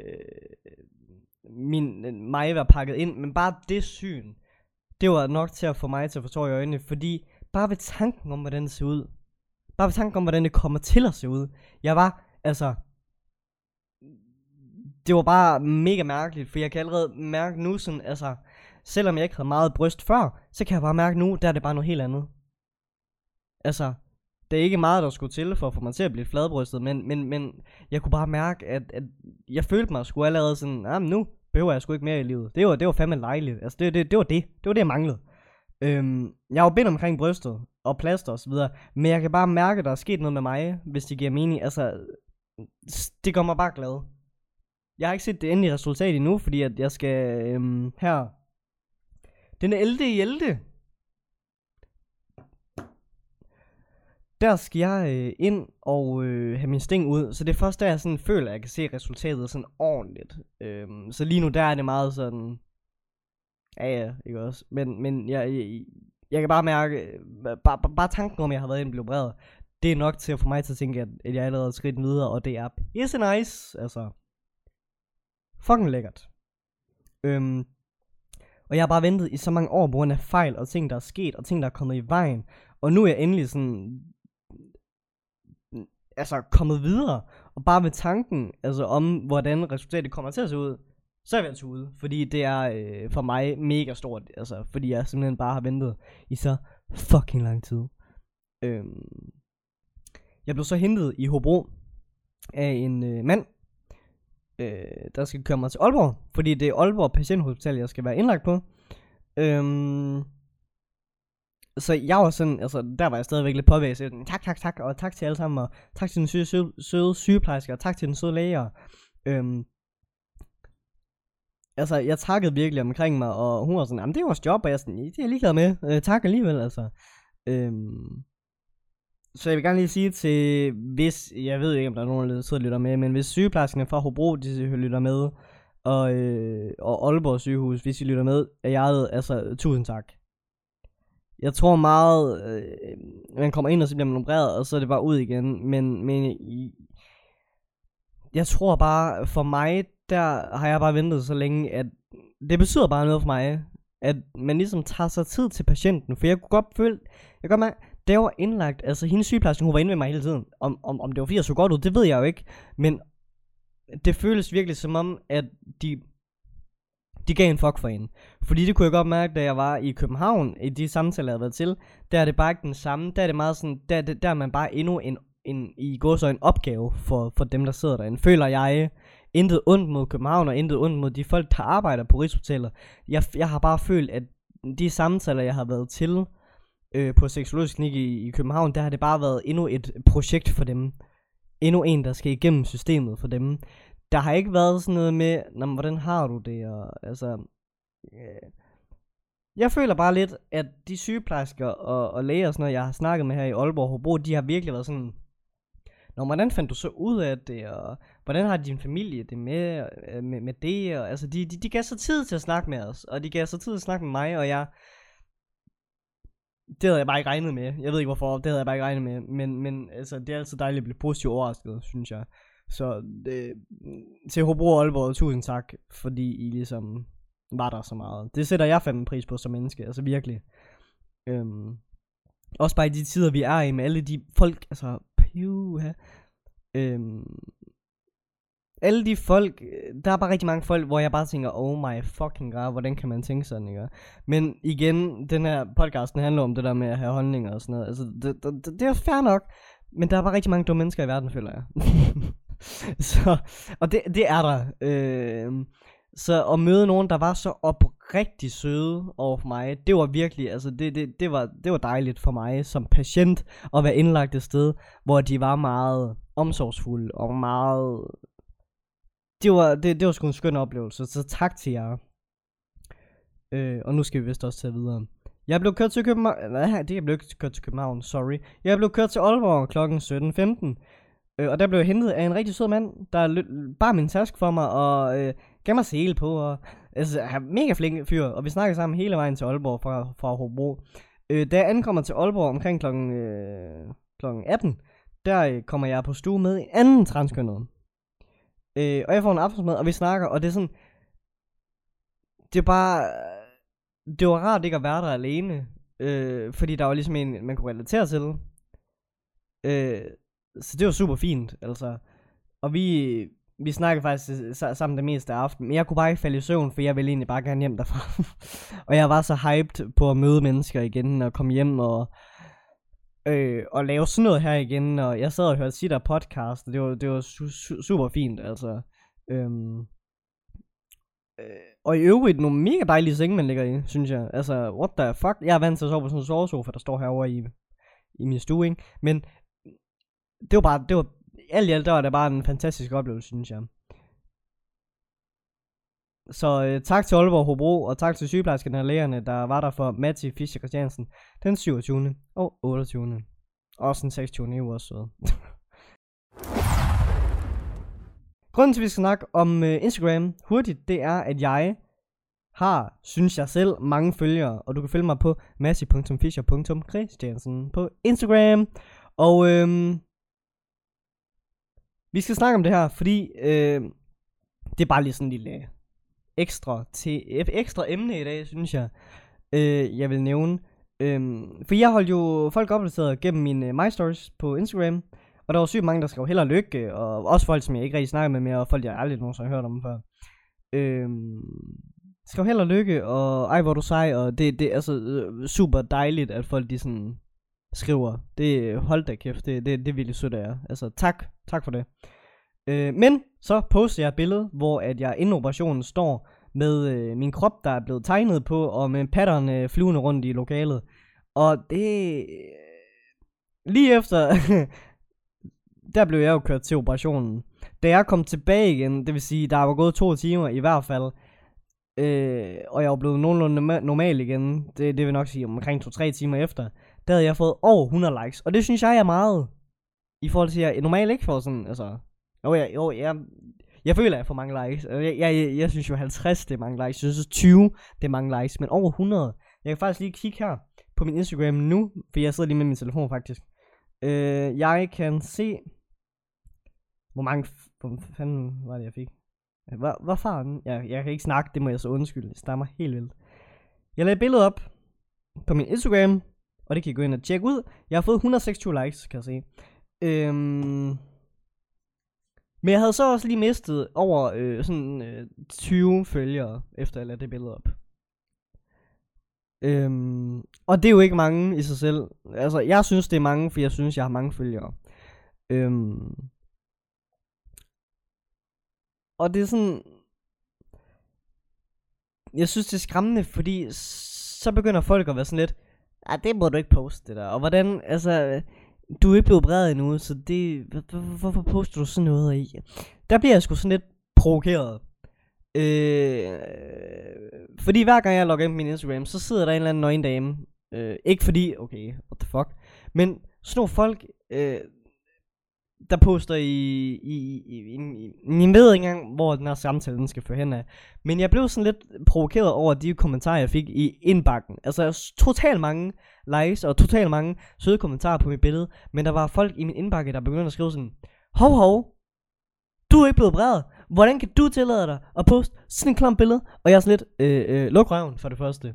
min, mig være pakket ind, men bare det syn, det var nok til at få mig til at forstå i øjnene, fordi bare ved tanken om, hvordan det ser ud, bare ved tanken om, hvordan det kommer til at se ud, jeg var, altså, det var bare mega mærkeligt, for jeg kan allerede mærke nu sådan, altså, selvom jeg ikke havde meget bryst før, så kan jeg bare mærke nu, der er det bare noget helt andet. Altså, det er ikke meget, der skulle til for at få mig til at blive fladbrystet, men, men, men jeg kunne bare mærke, at, at jeg følte mig sgu allerede sådan, ah, nu behøver jeg sgu ikke mere i livet. Det var, det var fandme lejligt. Altså, det, det, det var det. Det var det, jeg manglede. Øhm, jeg har jo bindt omkring brystet og plaster og så videre, men jeg kan bare mærke, at der er sket noget med mig, hvis det giver mening. Altså, det gør mig bare glad. Jeg har ikke set det endelige resultat endnu, fordi at jeg skal øhm, her. Den 11. i 11. der skal jeg øh, ind og øh, have min sting ud. Så det er først der, jeg sådan føler, at jeg kan se resultatet sådan ordentligt. Øhm, så lige nu, der er det meget sådan... Ja, ja, ikke også? Men, men jeg, jeg, jeg kan bare mærke, øh, bare, bare, bare tanken om, at jeg har været inde og blevet opereret, det er nok til at få mig til at tænke, at, at jeg er allerede skridt videre, og det er pisse nice, altså. Fucking lækkert. Øhm, og jeg har bare ventet i så mange år på grund af fejl og ting, der er sket, og ting, der er kommet i vejen. Og nu er jeg endelig sådan, altså kommet videre, og bare med tanken, altså om hvordan resultatet kommer til at se ud, så er jeg altså ude, fordi det er øh, for mig mega stort, altså fordi jeg simpelthen bare har ventet i så fucking lang tid. Øhm, jeg blev så hentet i Hobro af en øh, mand, øh, der skal køre mig til Aalborg, fordi det er Aalborg Patienthospital, jeg skal være indlagt på. Øhm, så jeg var sådan, altså der var jeg stadigvæk lidt påvæget, så tak, tak, tak, og tak til alle sammen, og tak til den søde, søde, søde sygeplejerske, og tak til den søde læge. Øhm, altså, jeg takkede virkelig omkring mig, og hun var sådan, jamen det er vores job, og jeg sådan, det er jeg ligeglad med, øh, tak alligevel, altså. Øhm, så jeg vil gerne lige sige til, hvis, jeg ved ikke, om der er nogen, der sidder og lytter med, men hvis sygeplejerskerne fra Hobro, de lytter med, og, øh, og Aalborg sygehus, hvis I lytter med, er jeg, altså, tusind tak. Jeg tror meget, øh, man kommer ind, og så bliver man opereret, og så er det bare ud igen, men, men jeg tror bare, for mig, der har jeg bare ventet så længe, at det betyder bare noget for mig, at man ligesom tager sig tid til patienten, for jeg kunne godt føle, jeg kan godt mærke, det var indlagt, altså hendes sygeplejerske, hun var inde med mig hele tiden. Om, om, om det var fordi jeg så godt ud, det ved jeg jo ikke. Men det føles virkelig som om, at de, de gav en fuck for en. Fordi det kunne jeg godt mærke, da jeg var i København, i de samtaler, jeg havde været til, der er det bare ikke den samme. Der er det meget sådan, der, der er man bare endnu en, en i går så en opgave for, for dem, der sidder derinde. Føler jeg, intet ondt mod København, og intet ondt mod de folk, der arbejder på Rigshotellet. Jeg, jeg har bare følt, at de samtaler, jeg har været til, øh, på seksologisk klinik i, i København, der har det bare været endnu et projekt for dem. Endnu en, der skal igennem systemet for dem. Der har ikke været sådan noget med, Nå, hvordan har du det? Og, altså, øh, jeg føler bare lidt, at de sygeplejersker og, og læger, sådan noget, jeg har snakket med her i Aalborg Hobro, de har virkelig været sådan, Nå, hvordan fandt du så ud af det, og hvordan har din familie det med, øh, med, med det, og altså, de, de, de gav så tid til at snakke med os, og de gav så tid til at snakke med mig, og jeg, det havde jeg bare ikke regnet med. Jeg ved ikke hvorfor, det havde jeg bare ikke regnet med. Men, men altså, det er altid dejligt at blive positivt overrasket, synes jeg. Så det, til Hobro og Aalborg, tusind tak, fordi I ligesom var der så meget. Det sætter jeg fandme pris på som menneske, altså virkelig. Øhm, også bare i de tider, vi er i, med alle de folk, altså, pyha. Øhm, alle de folk, der er bare rigtig mange folk, hvor jeg bare tænker, oh my fucking god, hvordan kan man tænke sådan, ikke? Men igen, den her podcast, den handler om det der med at have holdninger og sådan noget. Altså, det, det, det er fair nok, men der er bare rigtig mange dumme mennesker i verden, føler jeg. så, og det, det er der. Øh, så at møde nogen, der var så oprigtigt søde over for mig, det var virkelig, altså det, det, det, var, det var dejligt for mig som patient at være indlagt et sted, hvor de var meget omsorgsfulde og meget det var, det, det var sgu en skøn oplevelse, så tak til jer. Øh, og nu skal vi vist også tage videre. Jeg blev kørt til København, nej, det er blev ikke kørt til København, sorry. Jeg blev kørt til Aalborg kl. 17.15. Øh, og der blev jeg hentet af en rigtig sød mand, der bar min task for mig, og øh, gav mig sele på, og altså, er mega flink fyr, og vi snakkede sammen hele vejen til Aalborg fra, fra Hobro. Øh, da jeg ankommer til Aalborg omkring kl. Øh, kl. 18, der øh, kommer jeg på stue med en anden transkønnet. Øh, og jeg får en aftensmad, og vi snakker, og det er sådan... Det er bare... Det var rart ikke at være der alene. Øh, fordi der var ligesom en, man kunne relatere til. Øh, så det var super fint, altså. Og vi, vi snakkede faktisk sammen det meste af aftenen, men jeg kunne bare ikke falde i søvn, for jeg ville egentlig bare gerne hjem derfra. og jeg var så hyped på at møde mennesker igen, og komme hjem og øh, og lave sådan noget her igen, og jeg sad og hørte Sitter podcast, og det var, det var su- su- super fint, altså. Øhm, øh, og i øvrigt nogle mega dejlige senge, man ligger i, synes jeg. Altså, what the fuck? Jeg er vant til at sove på sådan en sovesofa, der står herovre i, i min stue, ikke? Men det var bare, det var, alt i alt, der var det bare en fantastisk oplevelse, synes jeg. Så øh, tak til Aalborg Hobro, og tak til sygeplejerskerne og lægerne, der var der for Matti Fischer Christiansen den 27. og 28. Også en 26 i også sød. Grunden til, at vi skal snakke om øh, Instagram hurtigt, det er, at jeg har, synes jeg selv, mange følgere. Og du kan følge mig på massi.fischer.christiansen på Instagram. Og øhm, vi skal snakke om det her, fordi øh, det er bare lige sådan en lille ekstra, til, ekstra emne i dag, synes jeg, øh, jeg vil nævne. Øh, for jeg holdt jo folk opdateret gennem mine øh, My Stories på Instagram. Og der var sygt mange, der skrev held og lykke. Og også folk, som jeg ikke rigtig snakker med mere. Og folk, jeg aldrig nogensinde har hørt om før. Øh, skrev held og lykke. Og ej, hvor du sej. Og det, det er altså øh, super dejligt, at folk de sådan skriver. Det hold da kæft. Det, det, det er virkelig sødt af jer. Altså tak. Tak for det. Øh, men så poster jeg et billede, hvor at jeg inden operationen står med øh, min krop, der er blevet tegnet på, og med pattern øh, flyvende rundt i lokalet. Og det... Øh, lige efter... der blev jeg jo kørt til operationen. Da jeg kom tilbage igen, det vil sige, der var gået to timer i hvert fald, øh, og jeg var blevet nogenlunde normal igen, det, det vil nok sige omkring 2-3 timer efter, der havde jeg fået over 100 likes. Og det synes jeg er meget, i forhold til, at jeg normalt ikke får sådan, altså, jo, jeg, jo, jeg, jeg føler, at jeg får mange likes. Jeg, jeg, jeg, jeg synes jo 50, det er mange likes. Jeg synes 20, det er mange likes. Men over 100. Jeg kan faktisk lige kigge her på min Instagram nu. For jeg sidder lige med min telefon faktisk. Øh, jeg kan se... Hvor mange... Hvor fanden var det, jeg fik? Hvad, hvad fanden? Jeg, jeg kan ikke snakke, det må jeg så undskylde. Det stammer helt vildt. Jeg lagde et billede op på min Instagram. Og det kan I gå ind og tjekke ud. Jeg har fået 126 likes, kan jeg se. Øhm, men jeg havde så også lige mistet over øh, sådan øh, 20 følgere, efter jeg lagde det billede op. Øhm, og det er jo ikke mange i sig selv. Altså, jeg synes, det er mange, for jeg synes, jeg har mange følgere. Øhm, og det er sådan... Jeg synes, det er skræmmende, fordi så begynder folk at være sådan lidt... Ah, det må du ikke poste, det der. Og hvordan, altså du er ikke blevet opereret endnu, så det, hvorfor poster du sådan noget i? Der bliver jeg sgu sådan lidt provokeret. Øh, fordi hver gang jeg logger ind på min Instagram, så sidder der en eller anden nøgen dame. Øh, ikke fordi, okay, what the fuck. Men sådan nogle folk, øh, der poster i, i, i, i, i ved ikke engang, hvor den her samtale den skal føre hen af. Men jeg blev sådan lidt provokeret over de kommentarer, jeg fik i indbakken. Altså totalt mange likes og totalt mange søde kommentarer på mit billede. Men der var folk i min indbakke, der begyndte at skrive sådan, Hov hov, du er ikke blevet bred. Hvordan kan du tillade dig at poste sådan en klam billede? Og jeg er sådan lidt, øh, øh, luk røven for det første.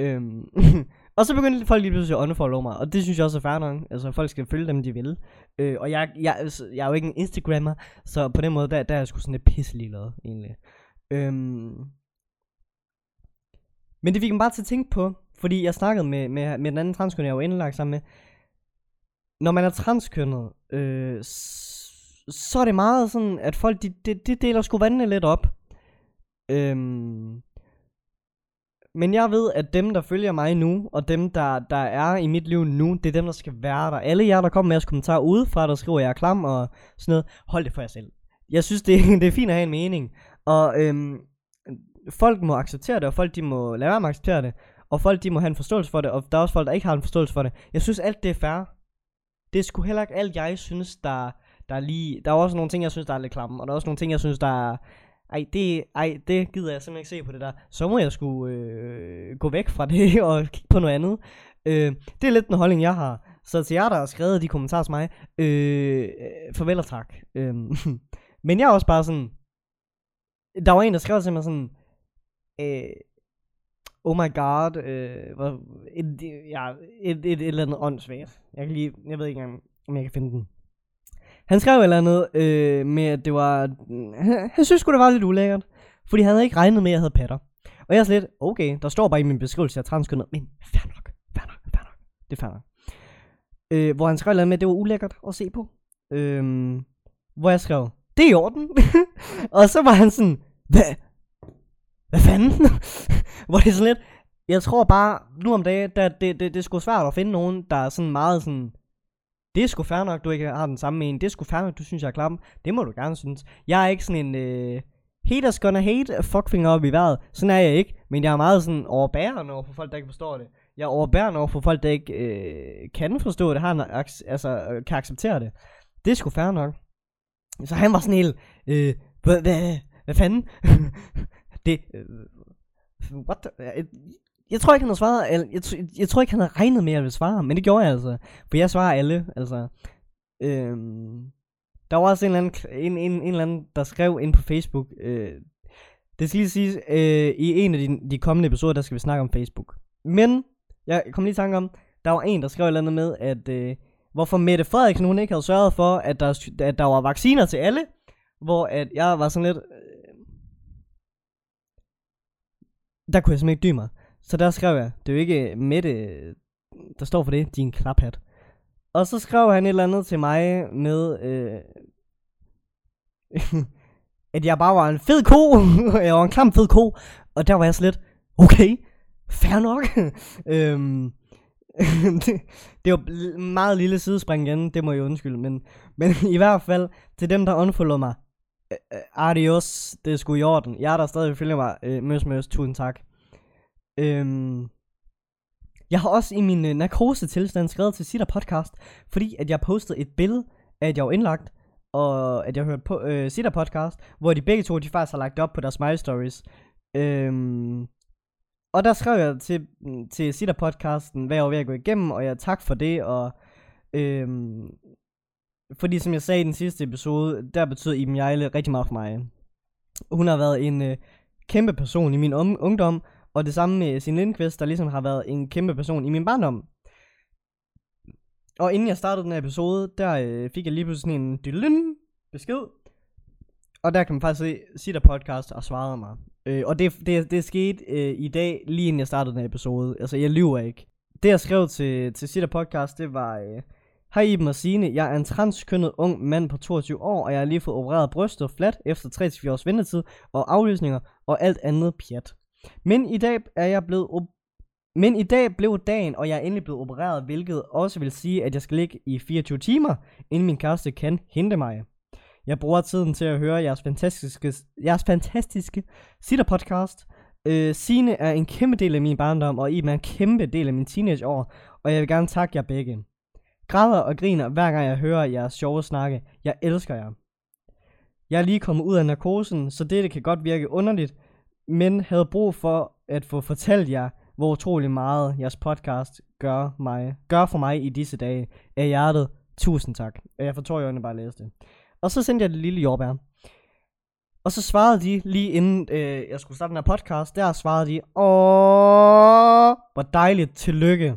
Øhm, Og så begyndte folk lige pludselig at unfollow mig, og det synes jeg også er fair nok. Altså, folk skal følge dem, de vil. Øh, og jeg, jeg, altså, jeg er jo ikke en Instagrammer, så på den måde, der, der er jeg sgu sådan lidt pisselig lavet, egentlig. Øhm. Men det fik mig bare til at tænke på, fordi jeg snakkede med, med, med den anden transkønner, jeg var indlagt sammen med. Når man er transkønnet, øh, så er det meget sådan, at folk, de, de, de deler sgu vandene lidt op. Øhm, men jeg ved, at dem, der følger mig nu, og dem, der, der er i mit liv nu, det er dem, der skal være der. Alle jer, der kommer med jeres kommentarer udefra, der skriver, jeg er klam og sådan noget, hold det for jer selv. Jeg synes, det, det er fint at have en mening. Og øhm, folk må acceptere det, og folk de må lade være med at acceptere det. Og folk de må have en forståelse for det, og der er også folk, der ikke har en forståelse for det. Jeg synes, alt det er fair. Det er sgu heller ikke alt, jeg synes, der, der er lige... Der er også nogle ting, jeg synes, der er lidt klamme, og der er også nogle ting, jeg synes, der er ej det, ej, det gider jeg simpelthen ikke se på det der. Så må jeg skulle øh, gå væk fra det og kigge på noget andet. Øh, det er lidt den holdning, jeg har. Så til jer, der har skrevet de kommentarer til mig, øh, farvel og tak. Øh, men jeg er også bare sådan, der var en, der skrev til mig sådan, øh, oh my god, øh, hvor, et, ja, et, et, et eller andet åndssvagt. Jeg kan lige, jeg ved ikke engang, om jeg kan finde den. Han skrev et eller andet øh, med, at det var... Han, han synes sgu, det var lidt ulækkert. Fordi han havde ikke regnet med, at jeg havde patter. Og jeg er lidt, okay, der står bare i min beskrivelse, at jeg er transkønnet. Men fair nok, fair nok, fair nok. Det er fair nok. Øh, hvor han skrev et eller andet med, at det var ulækkert at se på. Øh, hvor jeg skrev, det er i orden. og så var han sådan, hvad? Hvad fanden? hvor det er sådan lidt, jeg tror bare, nu om dagen, der, det, det, det er sgu svært at finde nogen, der er sådan meget sådan, det er sgu fair nok, du ikke har den samme mening. Det er sgu fair nok, du synes, jeg er klam. Det må du gerne synes. Jeg er ikke sådan en... Øh, haters gonna hate, fuckfinger op i vejret. Sådan er jeg ikke. Men jeg er meget sådan overbærende over for folk, der ikke forstår det. jeg er overbærende over for folk, der ikke øh, kan forstå det, har en, altså, øh, kan acceptere det. Det er sgu fair nok. Så han var sådan helt, øh, hvad, hvad, hvad fanden? det, øh, what the, øh, jeg, tror ikke, han har svaret, eller, jeg, jeg, jeg tror ikke, han havde regnet med, at jeg ville svare, men det gjorde jeg altså. For jeg svarer alle, altså. Øhm, der var også en eller, anden, en, en, en eller anden, der skrev ind på Facebook, øh, det skal lige sige, øh, i en af de, de kommende episoder, der skal vi snakke om Facebook. Men, jeg kom lige i tanke om, der var en, der skrev et eller andet med, at øh, hvorfor Mette Frederiksen hun ikke havde sørget for, at der, at der var vacciner til alle, hvor at jeg var sådan lidt, øh, der kunne jeg simpelthen ikke dybe mig. Så der skrev jeg, det er jo ikke Mette, der står for det, din klaphat. Og så skrev han et eller andet til mig med, øh, at jeg bare var en fed ko. jeg var en klam fed ko. Og der var jeg slet, okay, fair nok. øhm, det, det var meget lille sidespring igen, det må jeg undskylde. Men, men i hvert fald, til dem, der unfollower mig, øh, adios, det er sgu i orden. Jeg er der stadig følger mig, øh, møs møs, tusind tak. Øhm, jeg har også i min øh, narkose-tilstand skrevet til Sitter Podcast, fordi at jeg postede et billede af, at jeg var indlagt, og at jeg hørte på øh, Sitter Podcast, hvor de begge to, de faktisk har lagt op på deres My Stories. Øhm, og der skrev jeg til, mm, til Sitter Podcasten, hvad jeg var ved at gå igennem, og jeg tak for det, og øhm, fordi som jeg sagde i den sidste episode, der betyder Iben Jejle rigtig meget for mig. Hun har været en øh, kæmpe person i min um- ungdom, og det samme med sin Lindqvist, der ligesom har været en kæmpe person i min barndom. Og inden jeg startede den her episode, der øh, fik jeg lige pludselig sådan en dylyn besked. Og der kan man faktisk se, sit Podcast og svarede mig. Øh, og det, det, det skete øh, i dag, lige inden jeg startede den her episode. Altså, jeg lyver ikke. Det, jeg skrev til, til sit Podcast, det var... Øh, Hej Iben og Signe, jeg er en transkønnet ung mand på 22 år, og jeg har lige fået opereret brystet flat efter 3-4 års ventetid og aflysninger og alt andet pjat. Men i dag er jeg blevet men i dag blev dagen, og jeg er endelig blevet opereret, hvilket også vil sige, at jeg skal ligge i 24 timer, inden min kæreste kan hente mig. Jeg bruger tiden til at høre jeres fantastiske, jeres fantastiske sitter podcast. Øh, Sine er en kæmpe del af min barndom, og Iben er en kæmpe del af min teenageår, og jeg vil gerne takke jer begge. Græder og griner hver gang jeg hører jeres sjove snakke. Jeg elsker jer. Jeg er lige kommet ud af narkosen, så dette kan godt virke underligt, men havde brug for at få fortalt jer, hvor utrolig meget jeres podcast gør, mig, gør for mig i disse dage. Af hjertet, tusind tak. Jeg får jo, i bare at læse det. Og så sendte jeg det lille jordbær. Og så svarede de lige inden øh, jeg skulle starte den her podcast, der svarede de, åh, hvor dejligt, tillykke.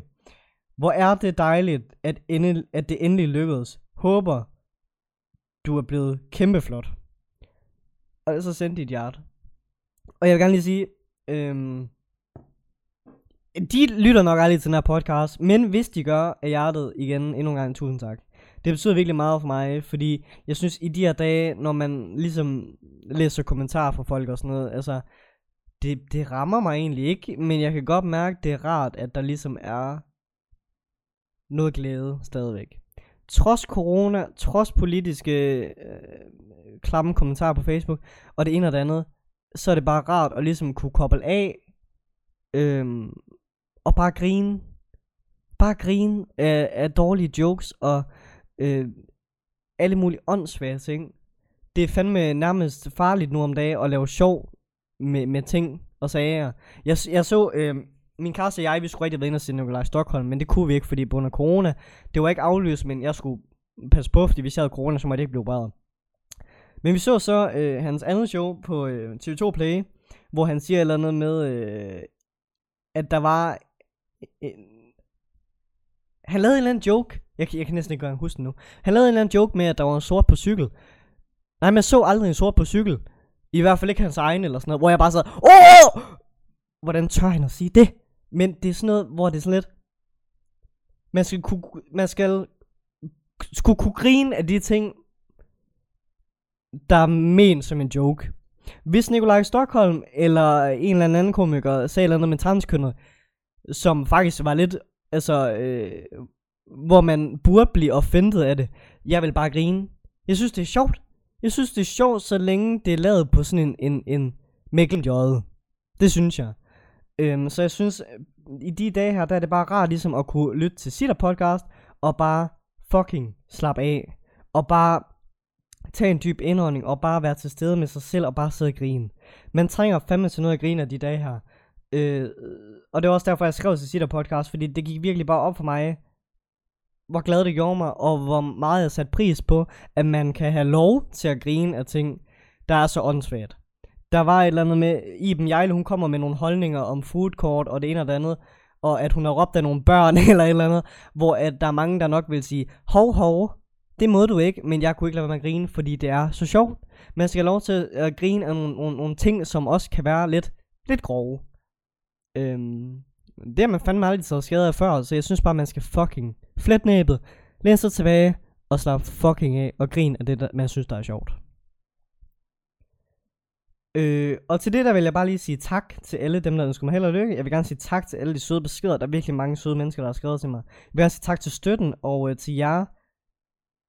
Hvor er det dejligt, at, ende, at det endelig lykkedes. Håber, du er blevet kæmpeflot. Og så sendte de et hjerte. Og jeg vil gerne lige sige, øhm, de lytter nok aldrig til den her podcast, men hvis de gør, er hjertet igen endnu en gang tusind tak. Det betyder virkelig meget for mig, fordi jeg synes i de her dage, når man ligesom læser kommentarer fra folk og sådan noget, altså, det, det rammer mig egentlig ikke, men jeg kan godt mærke, det er rart, at der ligesom er noget glæde stadigvæk. Trods corona, trods politiske øh, klamme kommentarer på Facebook, og det ene og det andet, så er det bare rart at ligesom kunne koble af, øhm, og bare grine. Bare grine af, af dårlige jokes, og øh, alle mulige åndssvage ting. Det er fandme nærmest farligt nu om dagen at lave sjov med, med ting og sager. Jeg, jeg så, øh, min kæreste og jeg, vi skulle rigtig være inde og se Nikolaj Stockholm, men det kunne vi ikke, fordi på grund af corona, det var ikke aflyst, men jeg skulle passe på, fordi hvis jeg havde corona, så måtte det ikke blive opereret. Men vi så så øh, hans andet show på øh, TV2 Play, hvor han siger et eller andet med, øh, at der var... Øh, han lavede en eller anden joke. Jeg, jeg kan næsten ikke engang huske den nu. Han lavede en eller anden joke med, at der var en sort på cykel. Nej, man så aldrig en sort på cykel. I hvert fald ikke hans egen eller sådan noget. Hvor jeg bare sad, åh! Hvordan tør han at sige det? Men det er sådan noget, hvor det er sådan lidt... Man skal kunne, man skal skulle kunne grine af de ting, der er ment som en joke. Hvis Nikolaj Stockholm eller en eller anden komiker sagde noget med transkønnet, som faktisk var lidt, altså, øh, hvor man burde blive offentet af det, jeg vil bare grine. Jeg synes, det er sjovt. Jeg synes, det er sjovt, så længe det er lavet på sådan en, en, en Mikkel Det synes jeg. Øhm, så jeg synes, i de dage her, der er det bare rart ligesom at kunne lytte til sit podcast, og bare fucking slappe af. Og bare tage en dyb indånding, og bare være til stede med sig selv, og bare sidde og grine. Man trænger fandme til noget at grine af de dage her. Øh, og det var også derfor, jeg skrev til Sitter podcast, fordi det gik virkelig bare op for mig, hvor glad det gjorde mig, og hvor meget jeg satte pris på, at man kan have lov til at grine af ting, der er så åndssvagt. Der var et eller andet med, Iben Jejle, hun kommer med nogle holdninger om food court og det ene og det andet, og at hun har råbt af nogle børn eller et eller andet, hvor at der er mange, der nok vil sige, hov hov, det må du ikke, men jeg kunne ikke lade være med at grine, fordi det er så sjovt. Man skal have lov til at grine af nogle, nogle, nogle ting, som også kan være lidt, lidt grove. Øhm, det har man fandme aldrig taget skade af før, så jeg synes bare, man skal fucking flet næbet, læne sig tilbage og slappe fucking af og grine af det, der, man synes, der er sjovt. Øh, og til det der vil jeg bare lige sige tak til alle dem, der ønsker mig held og lykke. Jeg vil gerne sige tak til alle de søde beskeder. Der er virkelig mange søde mennesker, der har skrevet til mig. Jeg vil gerne sige tak til støtten, og øh, til jer,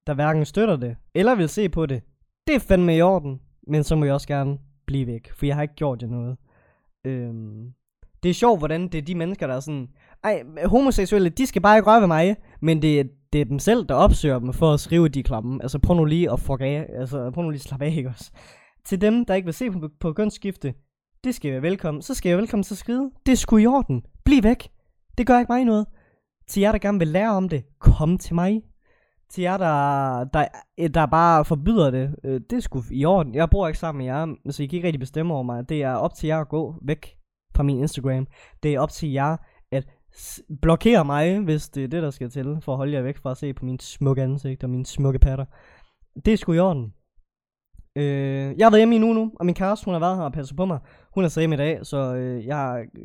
der hverken støtter det, eller vil se på det. Det er fandme i orden, men så må jeg også gerne blive væk, for jeg har ikke gjort jer noget. Øhm, det er sjovt, hvordan det er de mennesker, der er sådan, ej, homoseksuelle, de skal bare ikke røre ved mig, men det, det er dem selv, der opsøger dem for at skrive de klamme. Altså prøv nu lige at fuck af, altså prøv nu lige at slappe af, ikke også? Til dem, der ikke vil se på, på kønsskifte, det skal være velkommen. Så skal jeg velkommen til at skrive. Det er sgu i orden. Bliv væk. Det gør ikke mig noget. Til jer, der gerne vil lære om det, kom til mig. Til jer, der, der, øh, der bare forbyder det, øh, det er sgu i orden. Jeg bor ikke sammen med jer, så I kan ikke rigtig bestemme over mig. Det er op til jer at gå væk fra min Instagram. Det er op til jer at blokere mig, hvis det er det, der skal til, for at holde jer væk fra at se på min smukke ansigt og mine smukke patter. Det er sgu i orden. Øh, jeg har været hjemme i nu nu, og min kæreste, hun har været her og passet på mig. Hun er så hjemme i dag, så øh, jeg... Øh,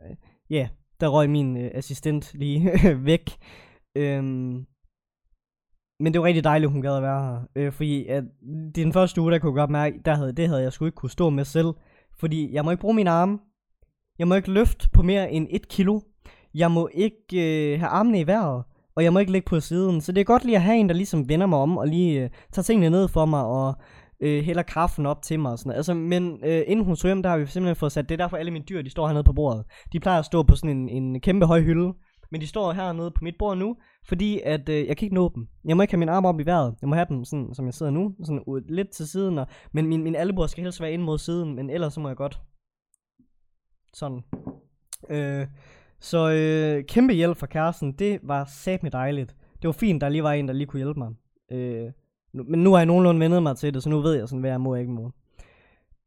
ja, øh, yeah, der røg min øh, assistent lige væk. Øh, men det var rigtig dejligt, hun gad at være her. Øh, fordi at, det er den første uge, der kunne jeg godt mærke, der havde, det havde jeg sgu ikke kunne stå med selv. Fordi jeg må ikke bruge min arme. Jeg må ikke løfte på mere end 1 kilo. Jeg må ikke øh, have armene i vejret. Og jeg må ikke ligge på siden. Så det er godt lige at have en, der ligesom vender mig om og lige øh, tager tingene ned for mig og øh, hælder kaffen op til mig og sådan noget. Altså, men øh, inden hun tog hjem, der har vi simpelthen fået sat, det er derfor alle mine dyr, de står hernede på bordet. De plejer at stå på sådan en, en kæmpe høj hylde. Men de står hernede på mit bord nu, fordi at øh, jeg kan ikke nå dem. Jeg må ikke have min arme op i vejret. Jeg må have dem sådan, som jeg sidder nu, sådan uh, lidt til siden. Og, men min, min albuer skal helst være ind mod siden, men ellers så må jeg godt. Sådan. Øh, så øh, kæmpe hjælp fra kæresten. Det var satme dejligt. Det var fint, der lige var en, der lige kunne hjælpe mig. Øh, men nu har jeg nogenlunde vendet mig til det, så nu ved jeg sådan, hvad jeg må og ikke må.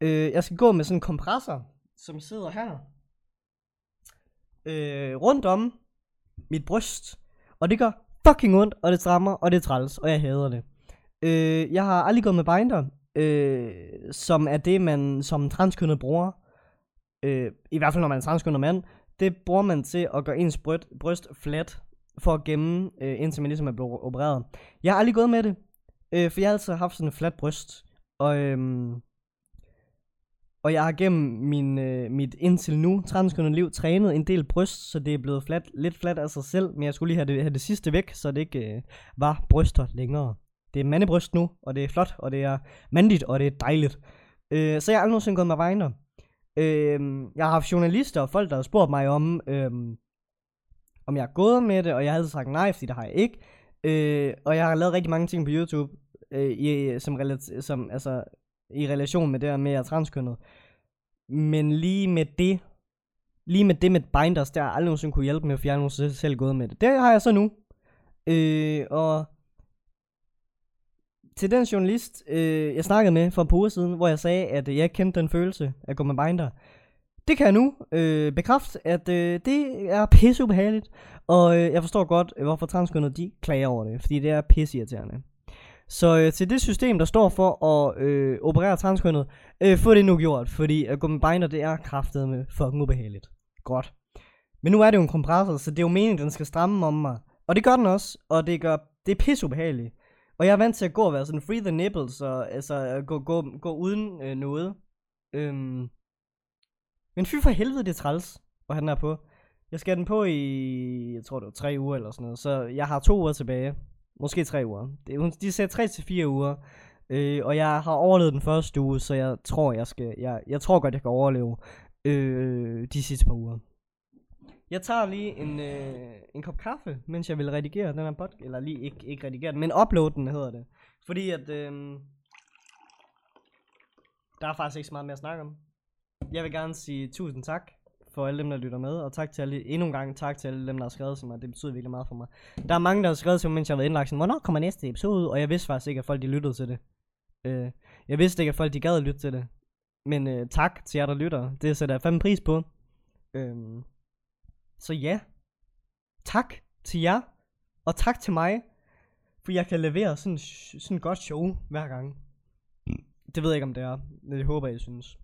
Øh, jeg skal gå med sådan en kompressor, som sidder her. Øh, rundt om mit bryst. Og det gør fucking ondt, og det strammer, og det er træls, og jeg hader det. Øh, jeg har aldrig gået med binder, øh, som er det, man som transkønnet bruger. Øh, I hvert fald, når man er transkønnet mand. Det bruger man til at gøre ens bryst, bryst flat, for at gemme, øh, indtil man ligesom er blevet opereret. Jeg har aldrig gået med det. Øh, for jeg har altid haft sådan en flat bryst. Og, øhm, og jeg har gennem min, øh, mit indtil nu transkønnet liv trænet en del bryst, så det er blevet flat, lidt flat af sig selv. Men jeg skulle lige have det, have det sidste væk, så det ikke øh, var bryster længere. Det er mandebryst nu, og det er flot, og det er mandigt, og det er dejligt. Øh, så jeg har aldrig nogensinde gået med vejner. Øh, jeg har haft journalister og folk, der har spurgt mig om, øh, om jeg er gået med det, og jeg havde sagt nej, fordi det har jeg ikke. Øh, og jeg har lavet rigtig mange ting på YouTube, øh, i, som, relater, som, altså, i relation med det her med, at jeg er transkønnet. Men lige med det, lige med det med binders, der har jeg aldrig nogensinde kunne hjælpe med, at fjerne har selv gået med det. Det har jeg så nu. Øh, og til den journalist, øh, jeg snakkede med for et par uger siden, hvor jeg sagde, at jeg kendte den følelse at gå med binder. Det kan jeg nu øh, bekræfte, at øh, det er pisse ubehageligt. Og øh, jeg forstår godt, øh, hvorfor transkønnet de klager over det, fordi det er pisseirriterende. Så øh, til det system, der står for at øh, operere transkønnet, øh, få det nu gjort, fordi øh, at gå med binder, det er kraftet med fucking ubehageligt. Godt. Men nu er det jo en kompressor, så det er jo meningen, den skal stramme om mig. Og det gør den også, og det gør det er pisse ubehageligt. Og jeg er vant til at gå og være sådan free the nipples, og altså øh, gå, gå, gå uden øh, noget. Øhm. Men fy for helvede, det er træls at have den her på. Jeg skal have den på i, jeg tror det var tre uger eller sådan noget, så jeg har to uger tilbage. Måske tre uger. Det, de sagde tre til fire uger. Øh, og jeg har overlevet den første uge, så jeg tror, jeg skal, jeg, jeg tror godt, jeg kan overleve øh, de sidste par uger. Jeg tager lige en, øh, en kop kaffe, mens jeg vil redigere den her podcast. Eller lige ikke, ikke redigere den, men uploade den hedder det. Fordi at... Øh, der er faktisk ikke så meget mere at snakke om. Jeg vil gerne sige tusind tak for alle dem, der lytter med. Og tak til alle, endnu en gang tak til alle dem, der har skrevet til mig. Det betyder virkelig meget for mig. Der er mange, der har skrevet til mig, mens jeg har været indlagt. Sådan, Hvornår kommer næste episode? Og jeg vidste faktisk ikke, at folk de lyttede til det. Øh, jeg vidste ikke, at folk de gad at lytte til det. Men øh, tak til jer, der lytter. Det sætter jeg fandme pris på. Øh, så ja. Tak til jer. Og tak til mig. For jeg kan levere sådan sådan et godt show hver gang. Det ved jeg ikke, om det er. Men det håber jeg, synes.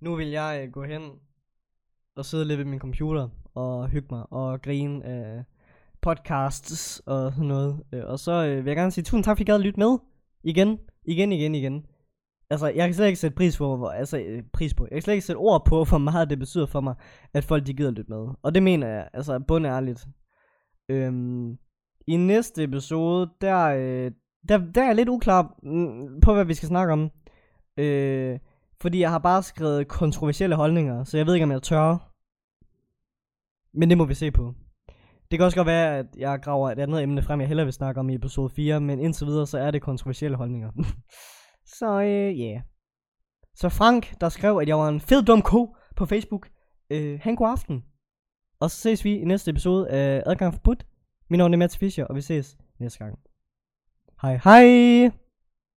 Nu vil jeg øh, gå hen og sidde lidt ved min computer og hygge mig og grine af podcasts og sådan noget. Øh, og så øh, vil jeg gerne sige tusind tak, fordi I gad at lytte med. Igen, igen, igen, igen. Altså, jeg kan slet ikke sætte pris på, hvor, altså, øh, pris på. Jeg kan slet ikke sætte ord på, hvor meget det betyder for mig, at folk de gider lytte med. Og det mener jeg, altså, bundærligt. Øhm, I næste episode, der, øh, der, der er jeg lidt uklar mm, på, hvad vi skal snakke om. Øh, fordi jeg har bare skrevet kontroversielle holdninger, så jeg ved ikke, om jeg tør. Men det må vi se på. Det kan også godt være, at jeg graver et andet emne frem, jeg hellere vil snakke om i episode 4, men indtil videre, så er det kontroversielle holdninger. så øh, ja. Yeah. Så Frank, der skrev, at jeg var en fed dum ko på Facebook, øh, han god aften. Og så ses vi i næste episode af Adgang Forbudt. Min navn er Mads Fischer, og vi ses næste gang. Hej hej!